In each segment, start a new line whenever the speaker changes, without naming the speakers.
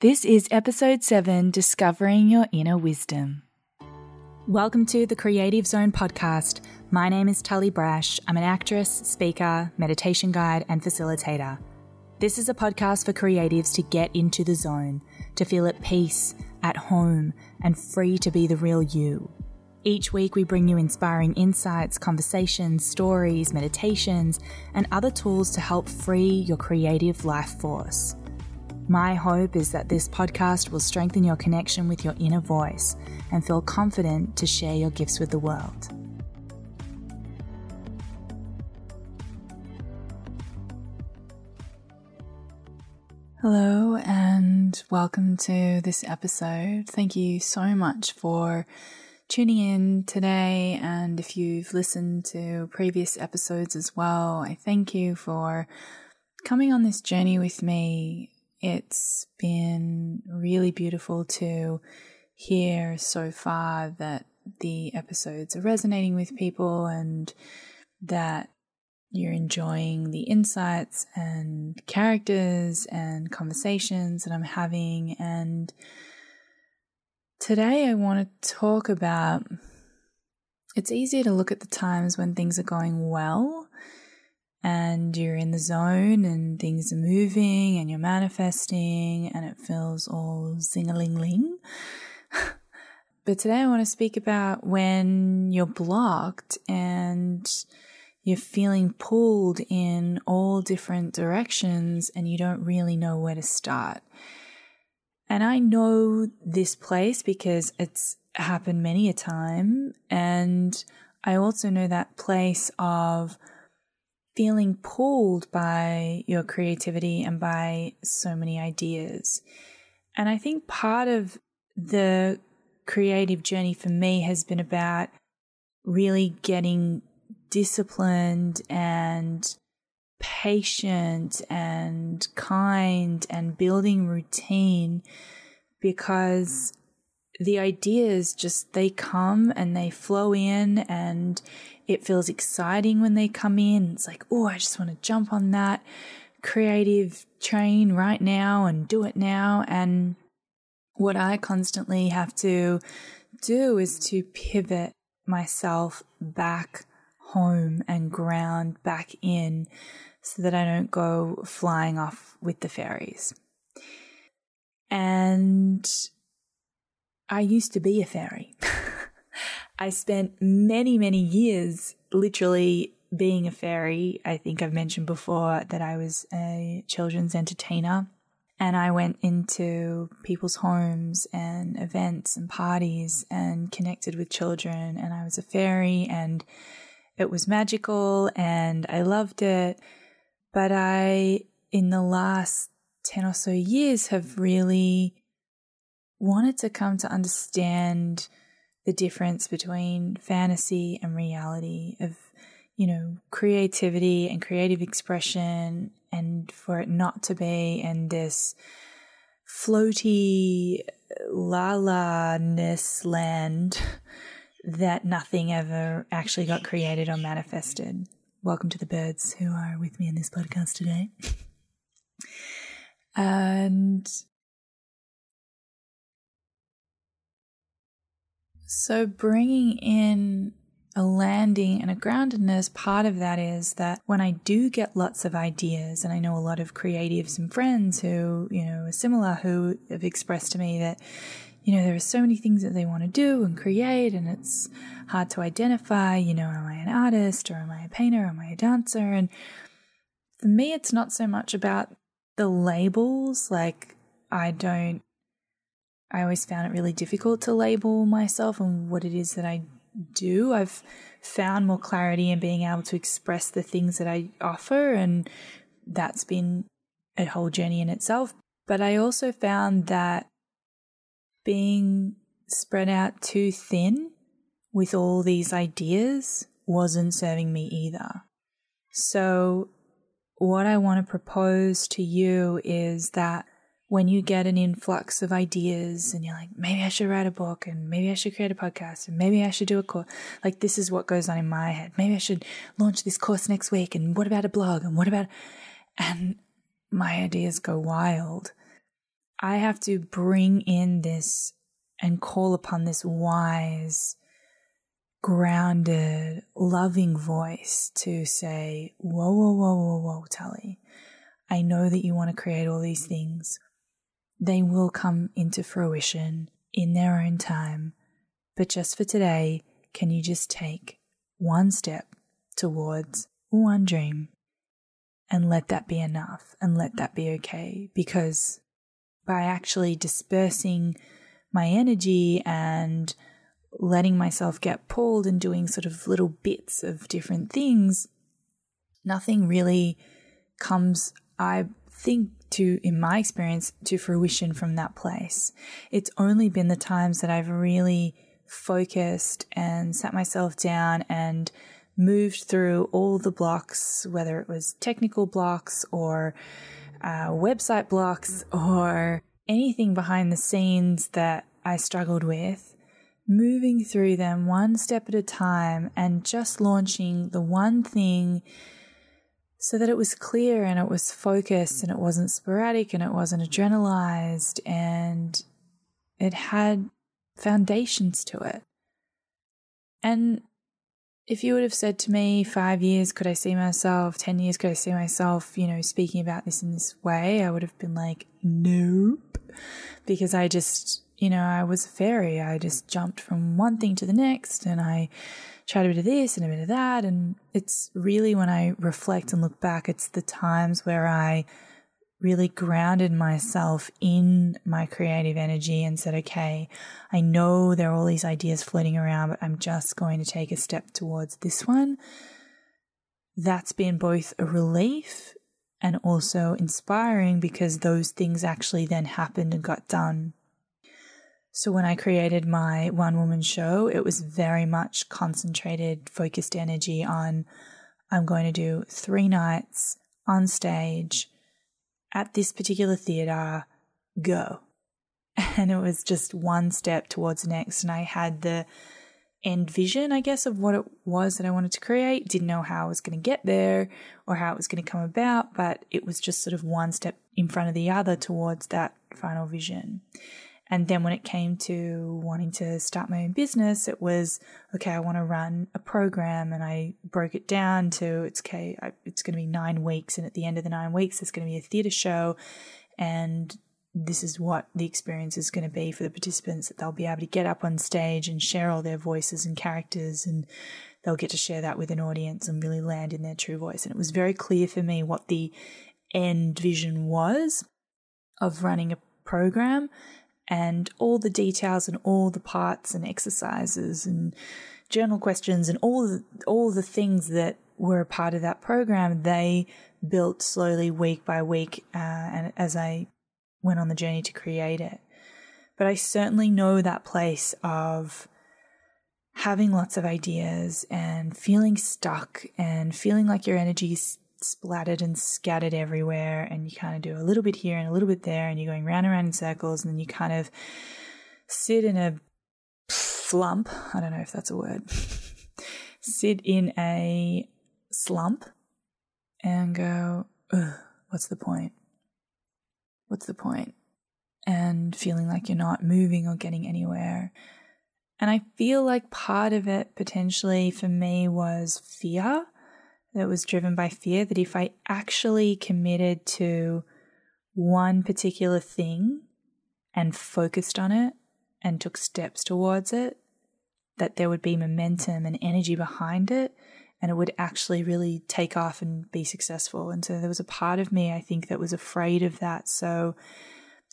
This is episode 7 Discovering Your Inner Wisdom. Welcome to the Creative Zone podcast. My name is Tali Brash. I'm an actress, speaker, meditation guide, and facilitator. This is a podcast for creatives to get into the zone, to feel at peace, at home, and free to be the real you. Each week, we bring you inspiring insights, conversations, stories, meditations, and other tools to help free your creative life force. My hope is that this podcast will strengthen your connection with your inner voice and feel confident to share your gifts with the world. Hello, and welcome to this episode. Thank you so much for tuning in today. And if you've listened to previous episodes as well, I thank you for coming on this journey with me it's been really beautiful to hear so far that the episodes are resonating with people and that you're enjoying the insights and characters and conversations that I'm having. And today I want to talk about it's easier to look at the times when things are going well and you're in the zone and things are moving and you're manifesting and it feels all zing a ling ling. but today I want to speak about when you're blocked and you're feeling pulled in all different directions and you don't really know where to start. And I know this place because it's happened many a time. And I also know that place of feeling pulled by your creativity and by so many ideas. And I think part of the creative journey for me has been about really getting disciplined and patient and kind and building routine because the ideas just they come and they flow in and it feels exciting when they come in. It's like, oh, I just want to jump on that creative train right now and do it now. And what I constantly have to do is to pivot myself back home and ground back in so that I don't go flying off with the fairies. And I used to be a fairy. I spent many, many years literally being a fairy. I think I've mentioned before that I was a children's entertainer and I went into people's homes and events and parties and connected with children and I was a fairy and it was magical and I loved it. But I, in the last 10 or so years, have really wanted to come to understand the difference between fantasy and reality of you know creativity and creative expression and for it not to be in this floaty la la ness land that nothing ever actually got created or manifested. Welcome to the birds who are with me in this podcast today. And So, bringing in a landing and a groundedness, part of that is that when I do get lots of ideas, and I know a lot of creatives and friends who, you know, are similar who have expressed to me that, you know, there are so many things that they want to do and create, and it's hard to identify, you know, am I an artist or am I a painter? Am I a dancer? And for me, it's not so much about the labels, like, I don't I always found it really difficult to label myself and what it is that I do. I've found more clarity in being able to express the things that I offer, and that's been a whole journey in itself. But I also found that being spread out too thin with all these ideas wasn't serving me either. So, what I want to propose to you is that when you get an influx of ideas and you're like, maybe I should write a book and maybe I should create a podcast and maybe I should do a course. Like, this is what goes on in my head. Maybe I should launch this course next week. And what about a blog? And what about, and my ideas go wild. I have to bring in this and call upon this wise, grounded, loving voice to say, Whoa, whoa, whoa, whoa, whoa, Tali. I know that you want to create all these things. They will come into fruition in their own time. But just for today, can you just take one step towards one dream and let that be enough and let that be okay? Because by actually dispersing my energy and letting myself get pulled and doing sort of little bits of different things, nothing really comes, I think, to, in my experience, to fruition from that place. It's only been the times that I've really focused and sat myself down and moved through all the blocks, whether it was technical blocks or uh, website blocks or anything behind the scenes that I struggled with, moving through them one step at a time and just launching the one thing so that it was clear and it was focused and it wasn't sporadic and it wasn't adrenalized and it had foundations to it. And if you would have said to me five years, could I see myself, 10 years, could I see myself, you know, speaking about this in this way? I would have been like, nope. Because I just, you know, I was a fairy. I just jumped from one thing to the next and I tried a bit of this and a bit of that. And it's really when I reflect and look back, it's the times where I really grounded myself in my creative energy and said, okay, I know there are all these ideas floating around, but I'm just going to take a step towards this one. That's been both a relief and also inspiring because those things actually then happened and got done. So when I created my one woman show, it was very much concentrated, focused energy on I'm going to do three nights on stage at this particular theatre, go. And it was just one step towards next. And I had the end vision, I guess, of what it was that I wanted to create. Didn't know how I was going to get there or how it was going to come about, but it was just sort of one step in front of the other towards that final vision. And then when it came to wanting to start my own business, it was, okay, I want to run a program and I broke it down to it's okay, it's going to be nine weeks. And at the end of the nine weeks, there's going to be a theatre show. And this is what the experience is going to be for the participants that they'll be able to get up on stage and share all their voices and characters and they'll get to share that with an audience and really land in their true voice. And it was very clear for me what the end vision was of running a program and all the details and all the parts and exercises and journal questions and all the, all the things that were a part of that program, they built slowly week by week, uh, and as I went on the journey to create it. But I certainly know that place of having lots of ideas and feeling stuck and feeling like your energy's splattered and scattered everywhere and you kind of do a little bit here and a little bit there and you're going round and round in circles and then you kind of sit in a flump. I don't know if that's a word. sit in a slump and go, what's the point? What's the point? And feeling like you're not moving or getting anywhere. And I feel like part of it potentially for me was fear that was driven by fear that if I actually committed to one particular thing and focused on it and took steps towards it, that there would be momentum and energy behind it and it would actually really take off and be successful. And so there was a part of me, I think, that was afraid of that. So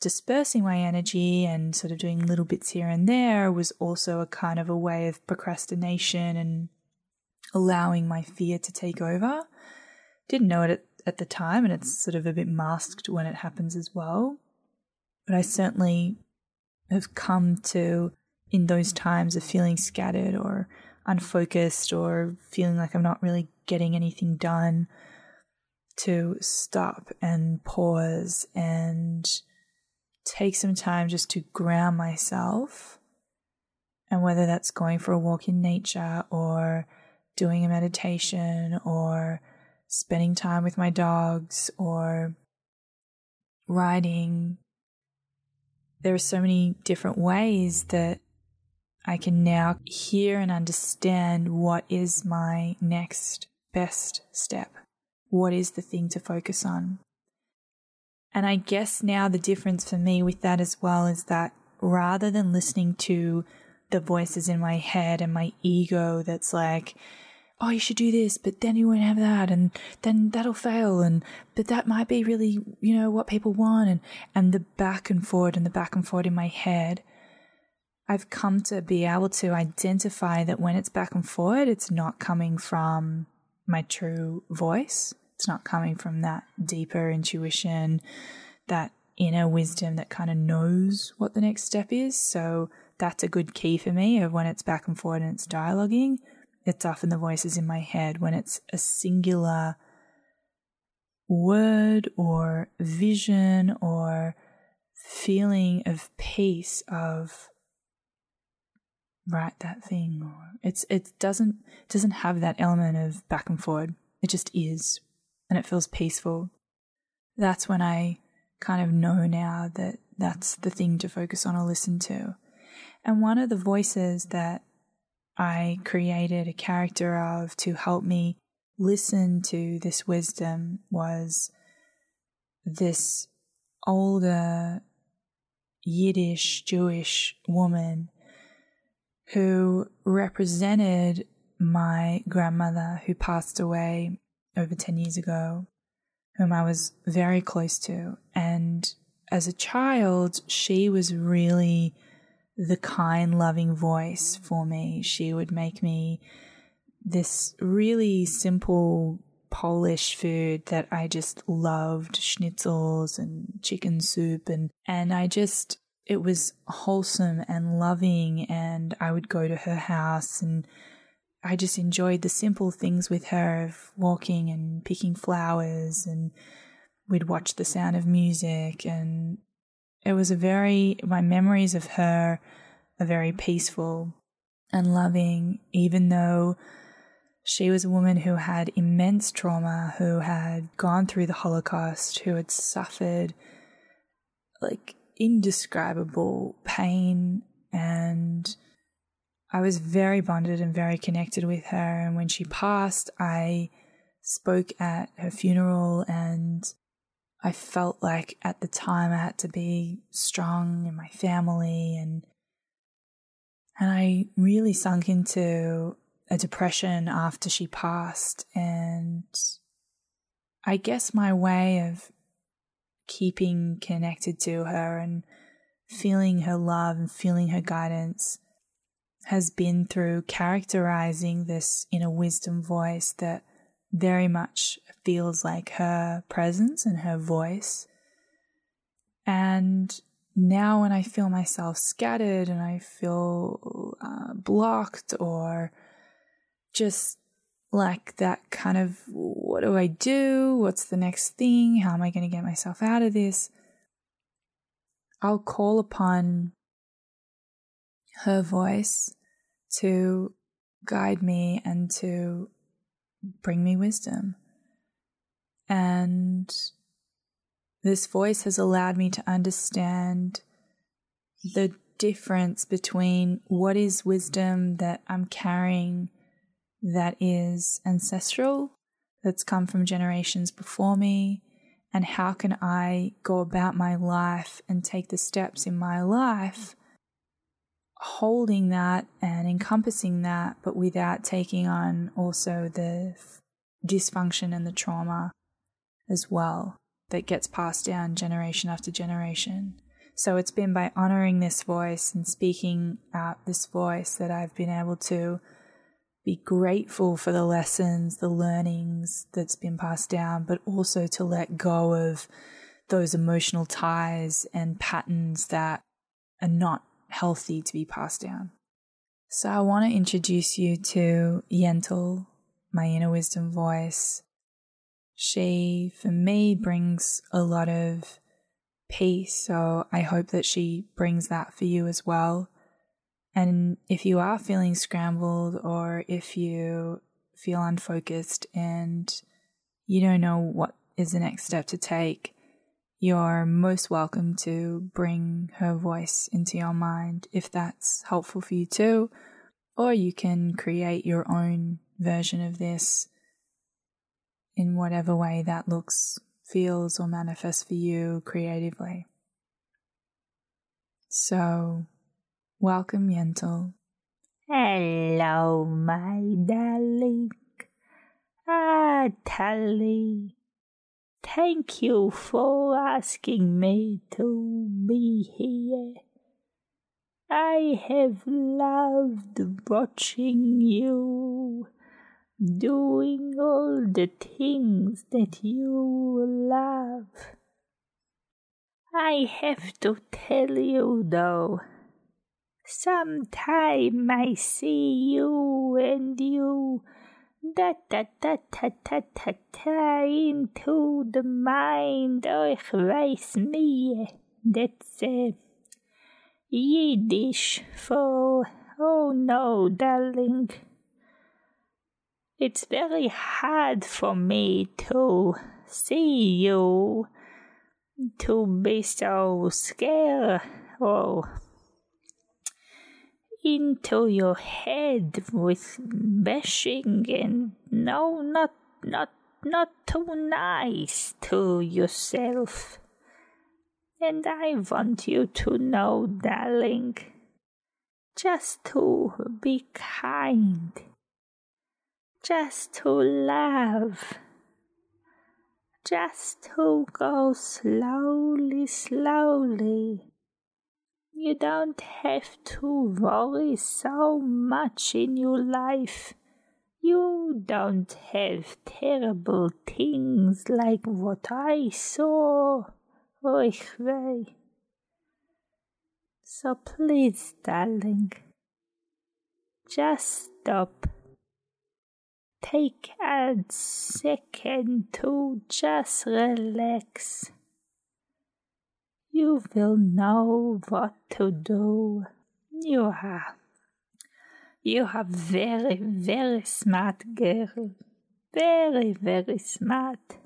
dispersing my energy and sort of doing little bits here and there was also a kind of a way of procrastination and allowing my fear to take over. Didn't know it at, at the time, and it's sort of a bit masked when it happens as well. But I certainly have come to, in those times of feeling scattered or unfocused or feeling like I'm not really getting anything done, to stop and pause and take some time just to ground myself. And whether that's going for a walk in nature or doing a meditation or spending time with my dogs or writing, there are so many different ways that I can now hear and understand what is my next best step. What is the thing to focus on? And I guess now the difference for me with that as well is that rather than listening to the voices in my head and my ego that's like, oh, you should do this, but then you won't have that, and then that'll fail, and but that might be really, you know, what people want, and and the back and forward and the back and forward in my head. I've come to be able to identify that when it's back and forward, it's not coming from my true voice. It's not coming from that deeper intuition, that inner wisdom that kind of knows what the next step is. So that's a good key for me of when it's back and forward and it's dialoguing. It's often the voices in my head when it's a singular word or vision or feeling of peace of write that thing or it's it doesn't doesn't have that element of back and forward it just is and it feels peaceful. That's when i kind of know now that that's the thing to focus on or listen to and one of the voices that I created a character of to help me listen to this wisdom was this older Yiddish Jewish woman who represented my grandmother who passed away over 10 years ago, whom I was very close to. And as a child, she was really the kind, loving voice for me. She would make me this really simple Polish food that I just loved schnitzels and chicken soup and and I just it was wholesome and loving and I would go to her house and I just enjoyed the simple things with her of walking and picking flowers and we'd watch the sound of music and it was a very, my memories of her are very peaceful and loving, even though she was a woman who had immense trauma, who had gone through the Holocaust, who had suffered like indescribable pain. And I was very bonded and very connected with her. And when she passed, I spoke at her funeral and I felt like at the time I had to be strong in my family and and I really sunk into a depression after she passed. And I guess my way of keeping connected to her and feeling her love and feeling her guidance has been through characterizing this inner wisdom voice that very much feels like her presence and her voice. And now, when I feel myself scattered and I feel uh, blocked or just like that kind of what do I do? What's the next thing? How am I going to get myself out of this? I'll call upon her voice to guide me and to bring me wisdom. And this voice has allowed me to understand the difference between what is wisdom that I'm carrying that is ancestral, that's come from generations before me, and how can I go about my life and take the steps in my life holding that and encompassing that, but without taking on also the dysfunction and the trauma as well that gets passed down generation after generation. So it's been by honoring this voice and speaking out this voice that I've been able to be grateful for the lessons, the learnings that's been passed down, but also to let go of those emotional ties and patterns that are not healthy to be passed down. So I want to introduce you to Yentl, my inner wisdom voice. She, for me, brings a lot of peace. So I hope that she brings that for you as well. And if you are feeling scrambled or if you feel unfocused and you don't know what is the next step to take, you're most welcome to bring her voice into your mind if that's helpful for you too. Or you can create your own version of this in whatever way that looks, feels, or manifests for you creatively. So, welcome, Yentl.
Hello, my darling. Ah, Tali. Thank you for asking me to be here. I have loved watching you doing all the things that you love. I have to tell you though, sometime I see you and you da da da da da da da into the mind. Oh, ich weiß nie. That's uh, Yiddish for oh no, darling. It's very hard for me to see you, to be so scared. Oh, into your head with bashing and no, not, not, not too nice to yourself. And I want you to know, darling, just to be kind, just to love, just to go slowly, slowly you don't have to worry so much in your life. You don't have terrible things like what I saw. Oy vey. So please, darling, just stop. Take a second to just relax you will know what to do. You are, you are very, very smart girl. Very, very smart.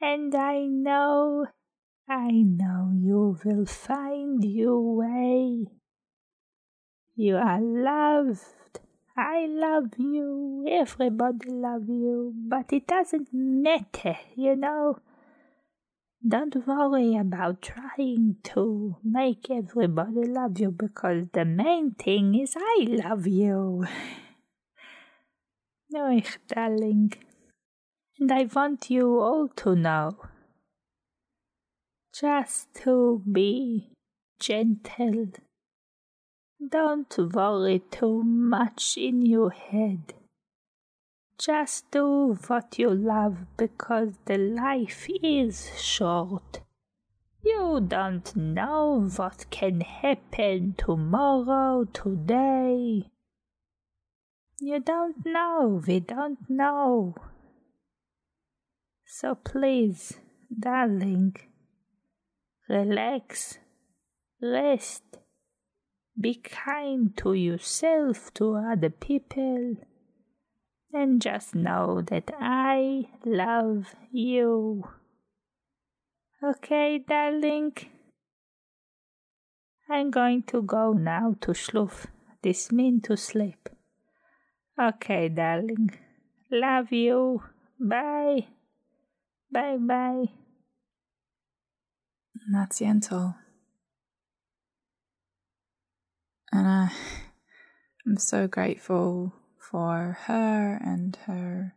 And I know, I know you will find your way. You are loved. I love you. Everybody love you. But it doesn't matter, you know. Don't worry about trying to make everybody love you because the main thing is I love you. No, darling. And I want you all to know. Just to be gentle. Don't worry too much in your head. Just do what you love because the life is short. You don't know what can happen tomorrow, today. You don't know, we don't know. So please, darling, relax, rest, be kind to yourself, to other people and just know that I love you. Okay, darling? I'm going to go now to schluf. This mean to sleep. Okay, darling. Love you. Bye. Bye bye.
That's. And I, I'm so grateful for her and her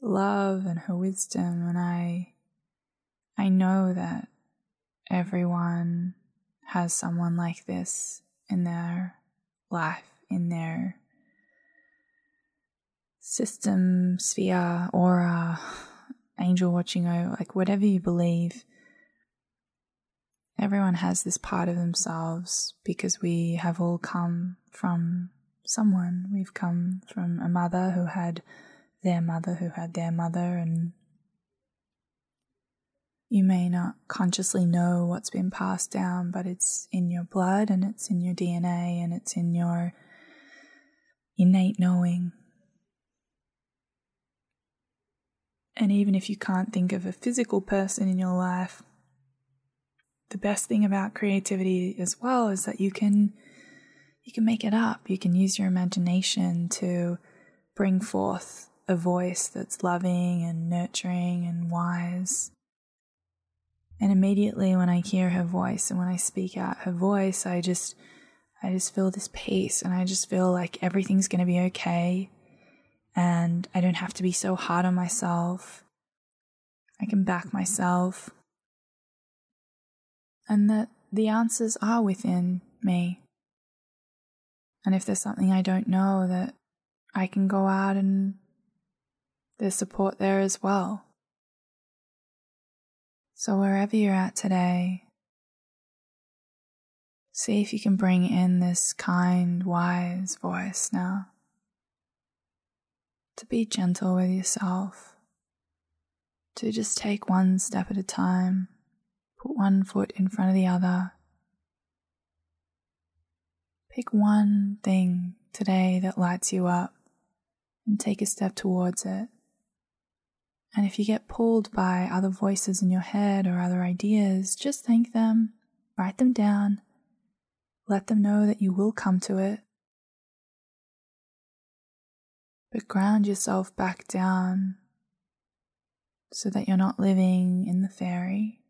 love and her wisdom. And I I know that everyone has someone like this in their life in their system sphere aura angel watching over like whatever you believe. Everyone has this part of themselves because we have all come from someone. We've come from a mother who had their mother who had their mother, and you may not consciously know what's been passed down, but it's in your blood and it's in your DNA and it's in your innate knowing. And even if you can't think of a physical person in your life, the best thing about creativity as well is that you can you can make it up. You can use your imagination to bring forth a voice that's loving and nurturing and wise. And immediately when I hear her voice and when I speak out her voice, I just I just feel this peace and I just feel like everything's going to be okay and I don't have to be so hard on myself. I can back myself. And that the answers are within me. And if there's something I don't know, that I can go out and there's support there as well. So, wherever you're at today, see if you can bring in this kind, wise voice now. To be gentle with yourself, to just take one step at a time, put one foot in front of the other Pick one thing today that lights you up and take a step towards it. And if you get pulled by other voices in your head or other ideas, just thank them, write them down, let them know that you will come to it. But ground yourself back down so that you're not living in the fairy.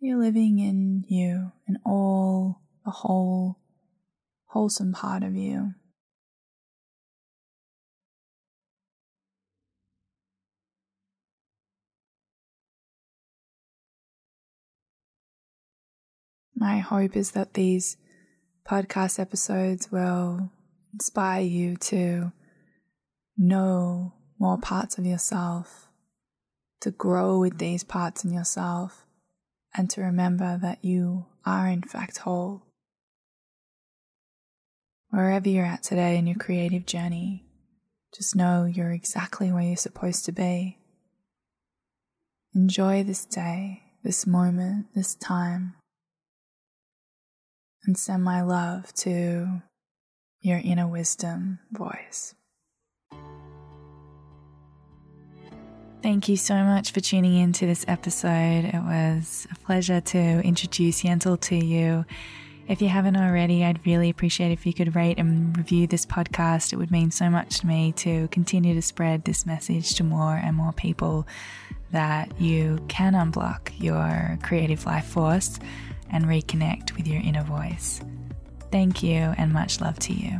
You're living in you, in all the whole wholesome part of you. My hope is that these podcast episodes will inspire you to know more parts of yourself, to grow with these parts in yourself, and to remember that you are in fact whole wherever you're at today in your creative journey, just know you're exactly where you're supposed to be. Enjoy this day, this moment, this time, and send my love to your inner wisdom voice. Thank you so much for tuning in to this episode. It was a pleasure to introduce Yentl to you if you haven't already, I'd really appreciate if you could rate and review this podcast. It would mean so much to me to continue to spread this message to more and more people that you can unblock your creative life force and reconnect with your inner voice. Thank you and much love to you.